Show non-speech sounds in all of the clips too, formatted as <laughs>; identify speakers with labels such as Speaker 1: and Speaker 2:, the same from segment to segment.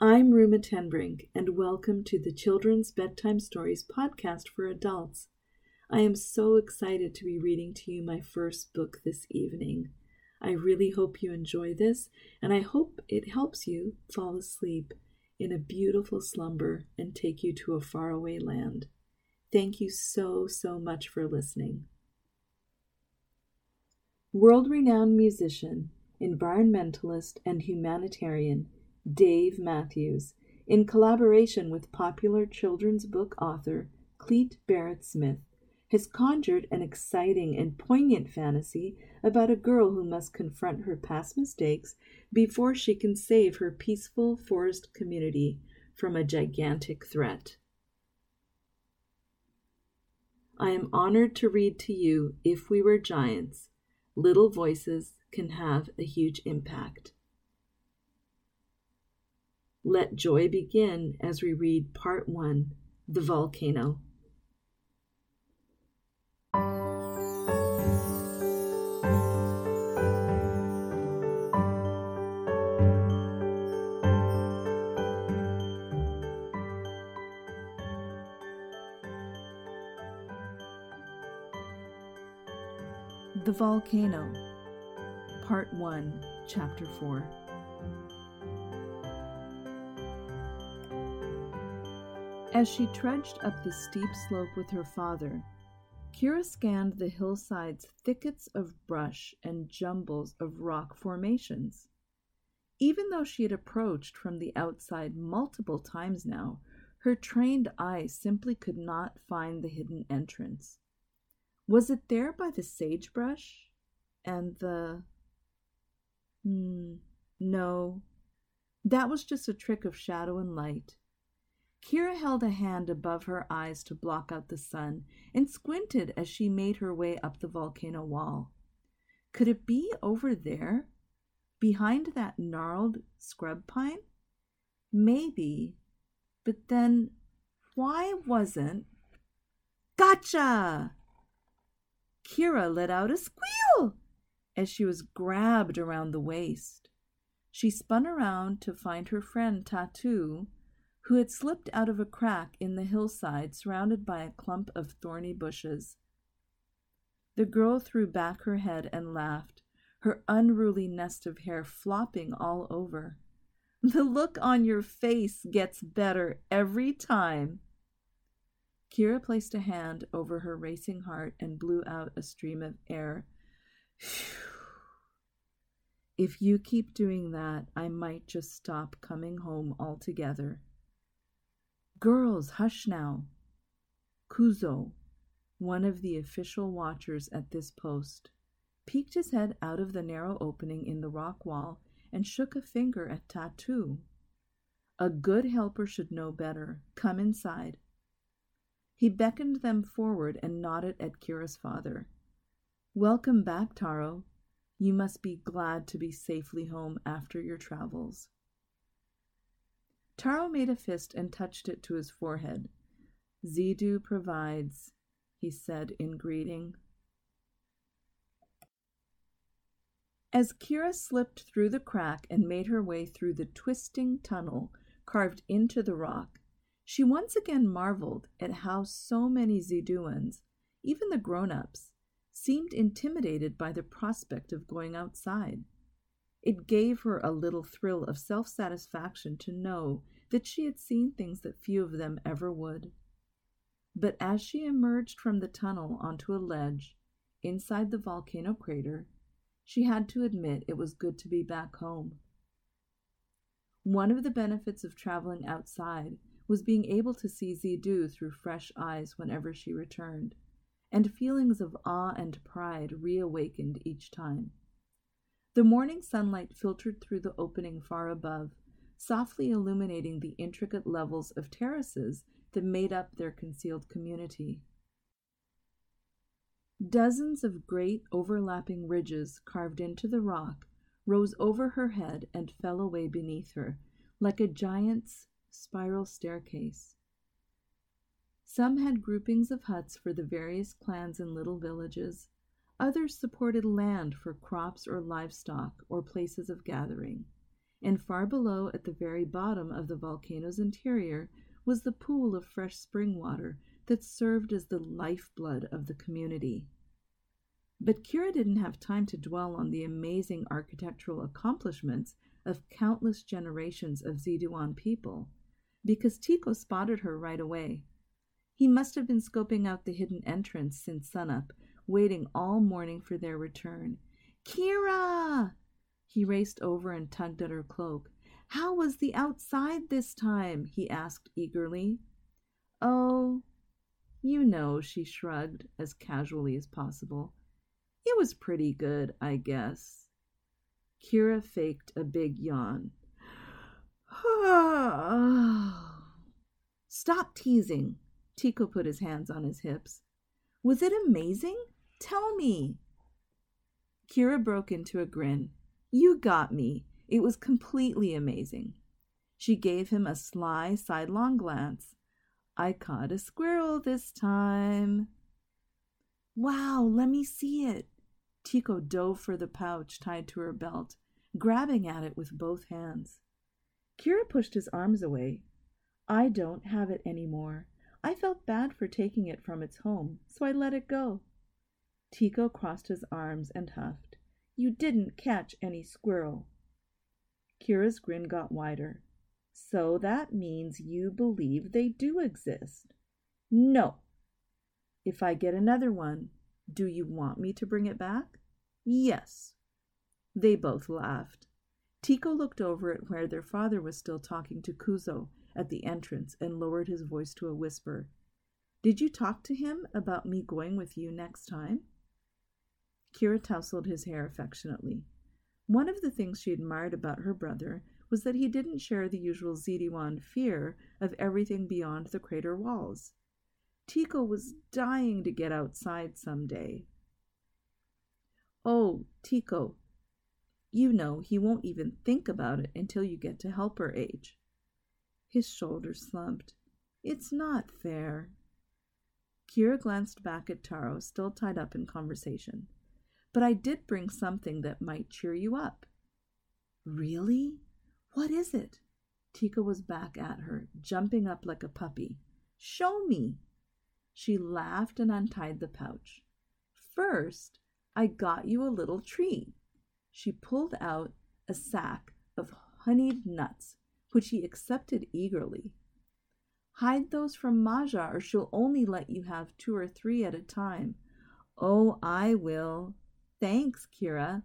Speaker 1: I'm Ruma Tenbrink, and welcome to the Children's Bedtime Stories podcast for adults. I am so excited to be reading to you my first book this evening. I really hope you enjoy this, and I hope it helps you fall asleep in a beautiful slumber and take you to a faraway land. Thank you so, so much for listening. World renowned musician, environmentalist, and humanitarian Dave Matthews, in collaboration with popular children's book author Clete Barrett Smith, has conjured an exciting and poignant fantasy about a girl who must confront her past mistakes before she can save her peaceful forest community from a gigantic threat. I am honored to read to you If We Were Giants Little Voices Can Have a Huge Impact. Let joy begin as we read Part 1 The Volcano. The Volcano, Part 1, Chapter 4. As she trudged up the steep slope with her father, Kira scanned the hillside's thickets of brush and jumbles of rock formations. Even though she had approached from the outside multiple times now, her trained eye simply could not find the hidden entrance. Was it there by the sagebrush and the. Hmm, no. That was just a trick of shadow and light. Kira held a hand above her eyes to block out the sun and squinted as she made her way up the volcano wall. Could it be over there? Behind that gnarled scrub pine? Maybe. But then, why wasn't. Gotcha! Kira let out a squeal as she was grabbed around the waist. She spun around to find her friend Tatu, who had slipped out of a crack in the hillside surrounded by a clump of thorny bushes. The girl threw back her head and laughed, her unruly nest of hair flopping all over. The look on your face gets better every time. Kira placed a hand over her racing heart and blew out a stream of air. If you keep doing that, I might just stop coming home altogether. Girls, hush now. Kuzo, one of the official watchers at this post, peeked his head out of the narrow opening in the rock wall and shook a finger at Tatu. A good helper should know better. Come inside. He beckoned them forward and nodded at Kira's father. Welcome back, Taro. You must be glad to be safely home after your travels. Taro made a fist and touched it to his forehead. Zidu provides, he said in greeting. As Kira slipped through the crack and made her way through the twisting tunnel carved into the rock, she once again marveled at how so many Ziduans, even the grown ups, seemed intimidated by the prospect of going outside. It gave her a little thrill of self satisfaction to know that she had seen things that few of them ever would. But as she emerged from the tunnel onto a ledge inside the volcano crater, she had to admit it was good to be back home. One of the benefits of traveling outside was being able to see Zidu through fresh eyes whenever she returned, and feelings of awe and pride reawakened each time. The morning sunlight filtered through the opening far above, softly illuminating the intricate levels of terraces that made up their concealed community. Dozens of great overlapping ridges carved into the rock rose over her head and fell away beneath her, like a giant's spiral staircase. Some had groupings of huts for the various clans and little villages. Others supported land for crops or livestock or places of gathering. and far below at the very bottom of the volcano's interior was the pool of fresh spring water that served as the lifeblood of the community. But Kira didn't have time to dwell on the amazing architectural accomplishments of countless generations of Ziduan people, because Tico spotted her right away. He must have been scoping out the hidden entrance since sunup, waiting all morning for their return. Kira! He raced over and tugged at her cloak. How was the outside this time? he asked eagerly. Oh, you know, she shrugged as casually as possible. It was pretty good, I guess. Kira faked a big yawn. <sighs> Stop teasing. Tico put his hands on his hips. Was it amazing? Tell me. Kira broke into a grin. You got me. It was completely amazing. She gave him a sly, sidelong glance. I caught a squirrel this time. Wow, let me see it. Tico dove for the pouch tied to her belt, grabbing at it with both hands. Kira pushed his arms away. I don't have it any more. I felt bad for taking it from its home, so I let it go. Tico crossed his arms and huffed. You didn't catch any squirrel. Kira's grin got wider. So that means you believe they do exist. No. If I get another one, do you want me to bring it back? Yes. They both laughed. Tico looked over at where their father was still talking to Kuzo at the entrance and lowered his voice to a whisper. Did you talk to him about me going with you next time? Kira tousled his hair affectionately. One of the things she admired about her brother was that he didn't share the usual Ziduan fear of everything beyond the crater walls. Tico was dying to get outside some day. Oh, Tico, you know he won't even think about it until you get to helper age. His shoulders slumped. It's not fair. Kira glanced back at Taro, still tied up in conversation. But I did bring something that might cheer you up. Really? What is it? Tico was back at her, jumping up like a puppy. Show me. She laughed and untied the pouch. First, I got you a little treat. She pulled out a sack of honeyed nuts, which he accepted eagerly. Hide those from Maja, or she'll only let you have two or three at a time. Oh, I will. Thanks, Kira.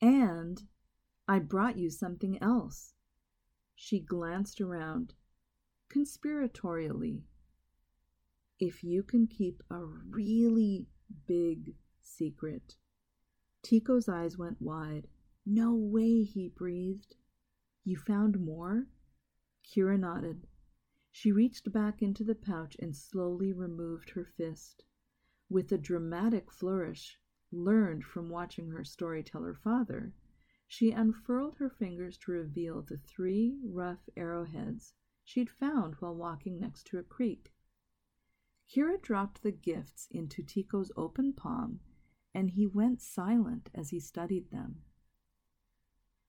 Speaker 1: And I brought you something else. She glanced around conspiratorially if you can keep a really big secret. Tico's eyes went wide. No way, he breathed. You found more? Kira nodded. She reached back into the pouch and slowly removed her fist. With a dramatic flourish, learned from watching her storyteller father, she unfurled her fingers to reveal the three rough arrowheads she'd found while walking next to a creek. Kira dropped the gifts into Tico's open palm, and he went silent as he studied them.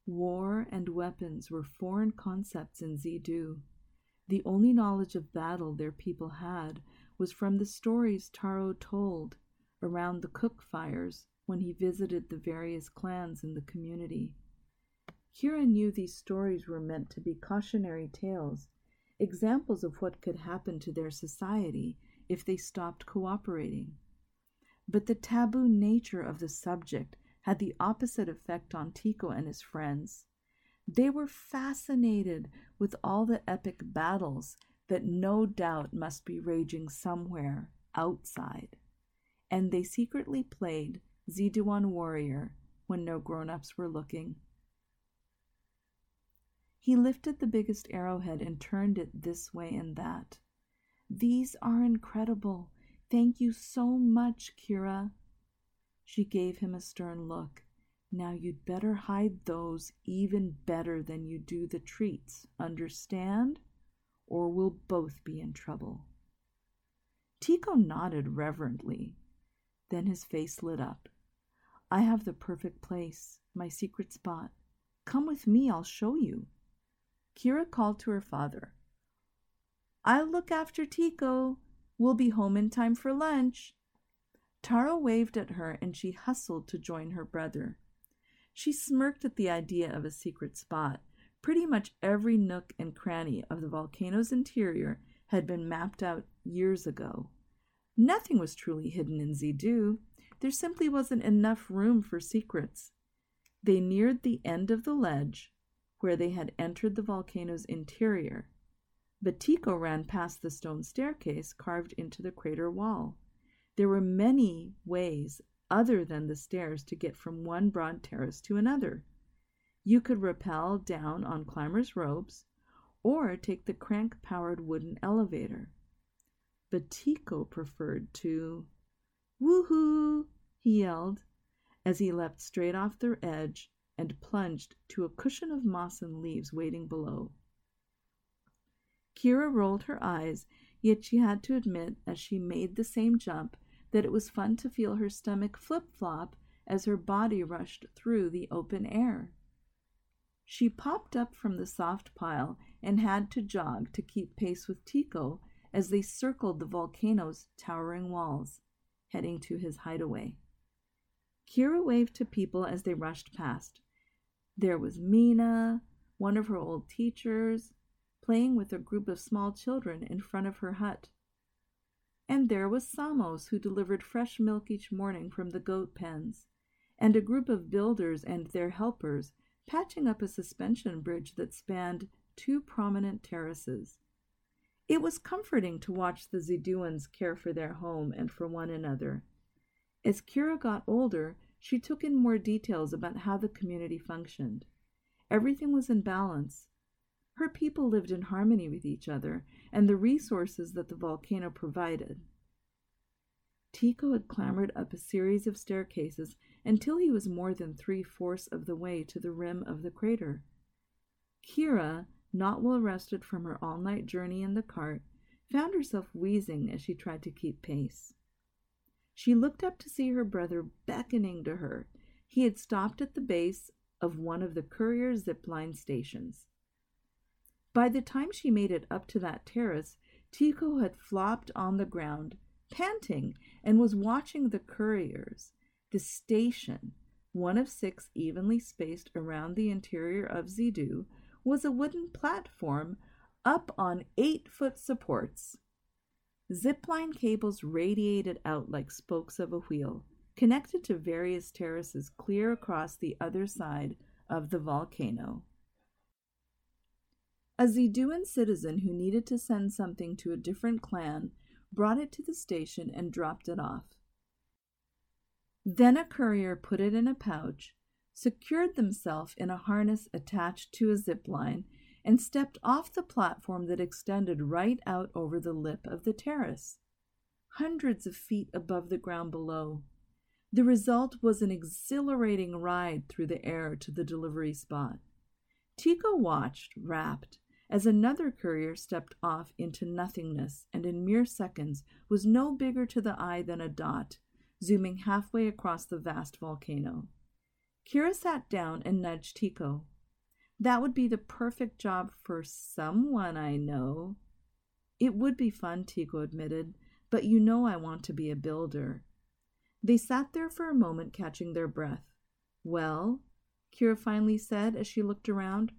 Speaker 1: War and weapons were foreign concepts in Zidu. The only knowledge of battle their people had was from the stories Taro told around the cook fires when he visited the various clans in the community. Kira knew these stories were meant to be cautionary tales, examples of what could happen to their society if they stopped cooperating. But the taboo nature of the subject had the opposite effect on Tico and his friends. They were fascinated with all the epic battles that no doubt must be raging somewhere outside, and they secretly played Ziduan warrior when no grown ups were looking. He lifted the biggest arrowhead and turned it this way and that. These are incredible. Thank you so much, Kira. She gave him a stern look. Now you'd better hide those even better than you do the treats, understand? Or we'll both be in trouble. Tico nodded reverently. Then his face lit up. I have the perfect place, my secret spot. Come with me, I'll show you. Kira called to her father. I'll look after Tico. We'll be home in time for lunch. Taro waved at her and she hustled to join her brother. She smirked at the idea of a secret spot. Pretty much every nook and cranny of the volcano's interior had been mapped out years ago. Nothing was truly hidden in Zidu. There simply wasn't enough room for secrets. They neared the end of the ledge where they had entered the volcano's interior, but Tico ran past the stone staircase carved into the crater wall. There were many ways other than the stairs to get from one broad terrace to another. You could rappel down on climbers' ropes or take the crank powered wooden elevator. But Tico preferred to. Woohoo! he yelled as he leapt straight off the edge and plunged to a cushion of moss and leaves waiting below. Kira rolled her eyes, yet she had to admit as she made the same jump that it was fun to feel her stomach flip flop as her body rushed through the open air. She popped up from the soft pile and had to jog to keep pace with Tico as they circled the volcano's towering walls, heading to his hideaway. Kira waved to people as they rushed past. There was Mina, one of her old teachers, playing with a group of small children in front of her hut. And there was Samos, who delivered fresh milk each morning from the goat pens, and a group of builders and their helpers patching up a suspension bridge that spanned two prominent terraces. It was comforting to watch the Ziduans care for their home and for one another. As Kira got older, she took in more details about how the community functioned. Everything was in balance. Her people lived in harmony with each other and the resources that the volcano provided. Tico had clambered up a series of staircases until he was more than three fourths of the way to the rim of the crater. Kira, not well rested from her all night journey in the cart, found herself wheezing as she tried to keep pace. She looked up to see her brother beckoning to her. He had stopped at the base of one of the courier zipline stations. By the time she made it up to that terrace, Tico had flopped on the ground, panting, and was watching the couriers. The station, one of six evenly spaced around the interior of Zidu, was a wooden platform up on eight foot supports. Zipline cables radiated out like spokes of a wheel, connected to various terraces clear across the other side of the volcano. A Ziduan citizen who needed to send something to a different clan brought it to the station and dropped it off. Then a courier put it in a pouch, secured themselves in a harness attached to a zip line, and stepped off the platform that extended right out over the lip of the terrace, hundreds of feet above the ground below. The result was an exhilarating ride through the air to the delivery spot. Tico watched, rapt, as another courier stepped off into nothingness and in mere seconds was no bigger to the eye than a dot, zooming halfway across the vast volcano. Kira sat down and nudged Tico. That would be the perfect job for someone I know. It would be fun, Tico admitted, but you know I want to be a builder. They sat there for a moment, catching their breath. Well, Kira finally said as she looked around,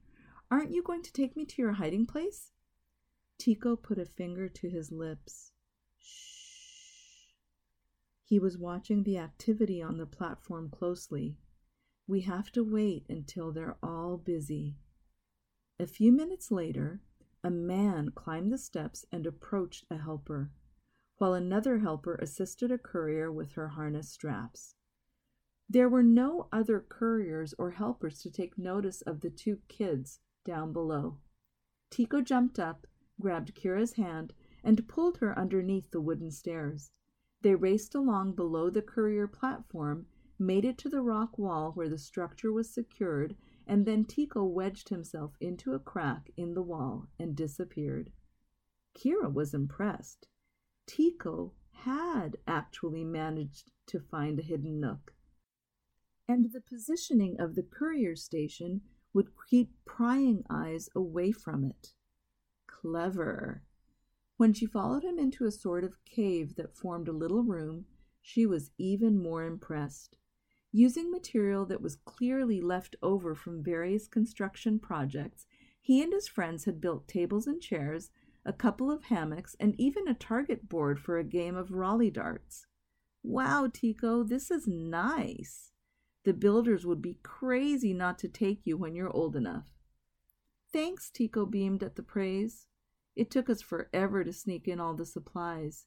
Speaker 1: aren't you going to take me to your hiding place? Tico put a finger to his lips. Shh. He was watching the activity on the platform closely. We have to wait until they're all busy. A few minutes later, a man climbed the steps and approached a helper, while another helper assisted a courier with her harness straps. There were no other couriers or helpers to take notice of the two kids down below. Tico jumped up, grabbed Kira's hand, and pulled her underneath the wooden stairs. They raced along below the courier platform made it to the rock wall where the structure was secured, and then Tico wedged himself into a crack in the wall and disappeared. Kira was impressed. Tico had actually managed to find a hidden nook. And the positioning of the courier station would keep prying eyes away from it. Clever. When she followed him into a sort of cave that formed a little room, she was even more impressed. Using material that was clearly left over from various construction projects, he and his friends had built tables and chairs, a couple of hammocks, and even a target board for a game of rolly darts. Wow, Tico, this is nice. The builders would be crazy not to take you when you're old enough. Thanks, Tico beamed at the praise. It took us forever to sneak in all the supplies.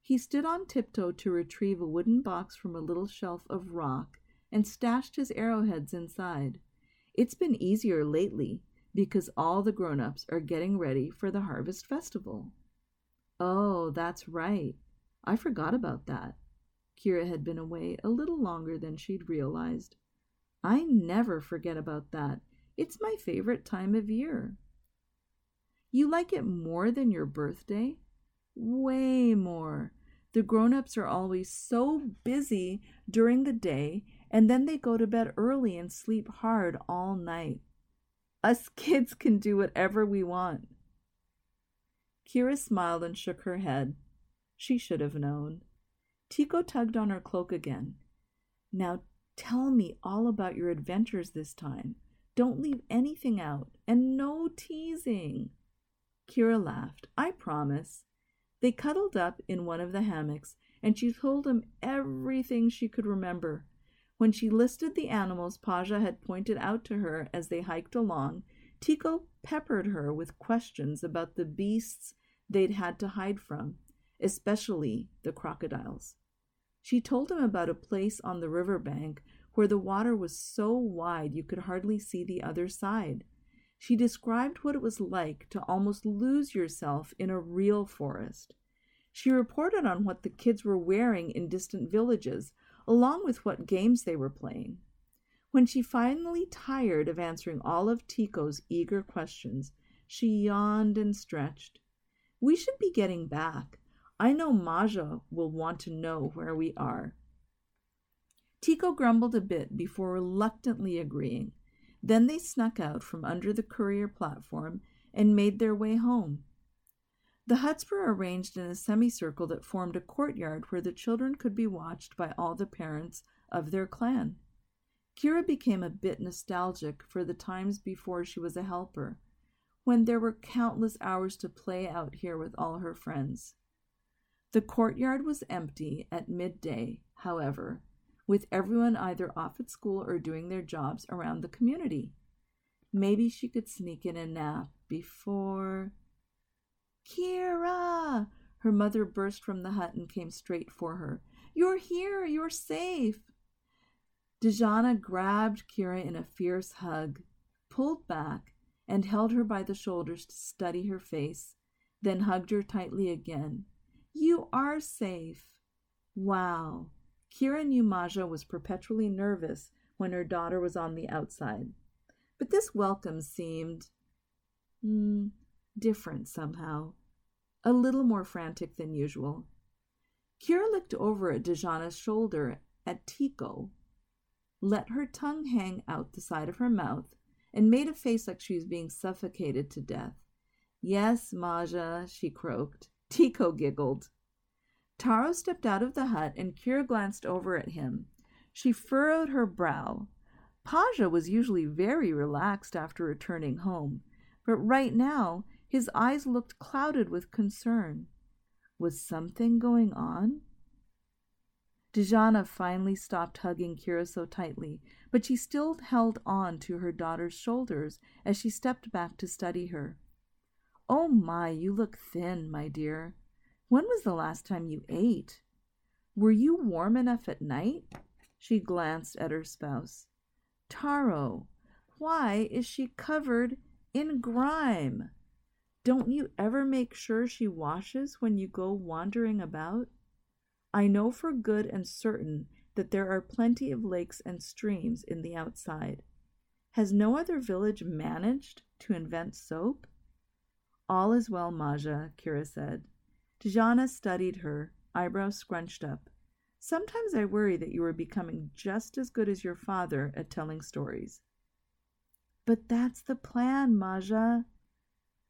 Speaker 1: He stood on tiptoe to retrieve a wooden box from a little shelf of rock and stashed his arrowheads inside. It's been easier lately because all the grown ups are getting ready for the Harvest Festival. Oh, that's right. I forgot about that. Kira had been away a little longer than she'd realized. I never forget about that. It's my favorite time of year. You like it more than your birthday? Way more. The grown ups are always so busy during the day, and then they go to bed early and sleep hard all night. Us <laughs> kids can do whatever we want. Kira smiled and shook her head. She should have known. Tico tugged on her cloak again. Now tell me all about your adventures this time. Don't leave anything out, and no teasing. Kira laughed. I promise. They cuddled up in one of the hammocks, and she told him everything she could remember. When she listed the animals Paja had pointed out to her as they hiked along, Tico peppered her with questions about the beasts they'd had to hide from, especially the crocodiles. She told him about a place on the river bank where the water was so wide you could hardly see the other side. She described what it was like to almost lose yourself in a real forest. She reported on what the kids were wearing in distant villages, along with what games they were playing. When she finally tired of answering all of Tico's eager questions, she yawned and stretched. We should be getting back. I know Maja will want to know where we are. Tico grumbled a bit before reluctantly agreeing. Then they snuck out from under the courier platform and made their way home. The huts were arranged in a semicircle that formed a courtyard where the children could be watched by all the parents of their clan. Kira became a bit nostalgic for the times before she was a helper, when there were countless hours to play out here with all her friends. The courtyard was empty at midday, however, with everyone either off at school or doing their jobs around the community. Maybe she could sneak in a nap before. Kira! Her mother burst from the hut and came straight for her. You're here! You're safe! Dejana grabbed Kira in a fierce hug, pulled back, and held her by the shoulders to study her face, then hugged her tightly again. You are safe. Wow. Kira knew Maja was perpetually nervous when her daughter was on the outside. But this welcome seemed mm, different somehow, a little more frantic than usual. Kira looked over at Dejana's shoulder at Tico, let her tongue hang out the side of her mouth, and made a face like she was being suffocated to death. Yes, Maja, she croaked. Tico giggled. Taro stepped out of the hut and Kira glanced over at him. She furrowed her brow. Paja was usually very relaxed after returning home, but right now his eyes looked clouded with concern. Was something going on? Dejana finally stopped hugging Kira so tightly, but she still held on to her daughter's shoulders as she stepped back to study her. Oh my, you look thin, my dear. When was the last time you ate? Were you warm enough at night? She glanced at her spouse. Taro, why is she covered in grime? Don't you ever make sure she washes when you go wandering about? I know for good and certain that there are plenty of lakes and streams in the outside. Has no other village managed to invent soap? All is well, Maja, Kira said. Dejana studied her, eyebrows scrunched up. Sometimes I worry that you are becoming just as good as your father at telling stories. But that's the plan, Maja.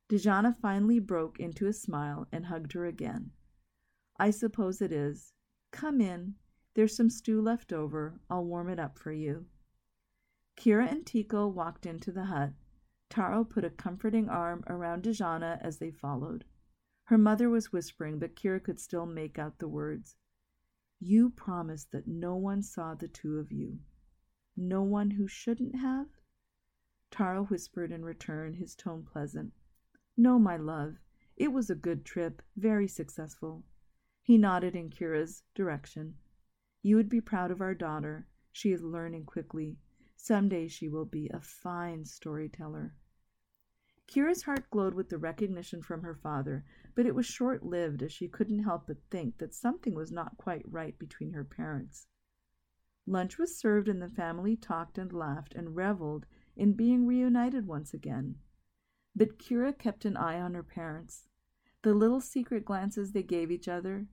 Speaker 1: Dejana finally broke into a smile and hugged her again. I suppose it is. Come in. There's some stew left over. I'll warm it up for you. Kira and Tico walked into the hut. Taro put a comforting arm around Dejana as they followed. Her mother was whispering, but Kira could still make out the words. You promised that no one saw the two of you. No one who shouldn't have? Taro whispered in return, his tone pleasant. No, my love. It was a good trip, very successful. He nodded in Kira's direction. You would be proud of our daughter. She is learning quickly. Some day she will be a fine storyteller. Kira's heart glowed with the recognition from her father, but it was short lived as she couldn't help but think that something was not quite right between her parents. Lunch was served, and the family talked and laughed and reveled in being reunited once again. But Kira kept an eye on her parents. The little secret glances they gave each other,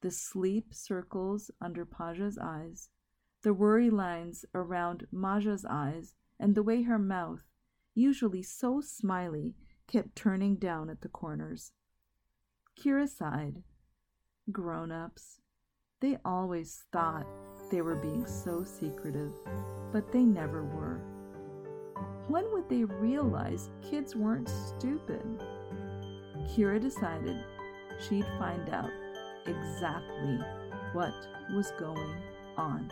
Speaker 1: the sleep circles under Paja's eyes, the worry lines around Maja's eyes, and the way her mouth, usually so smiley, kept turning down at the corners. Kira sighed. Grown ups. They always thought they were being so secretive, but they never were. When would they realize kids weren't stupid? Kira decided she'd find out exactly what was going on.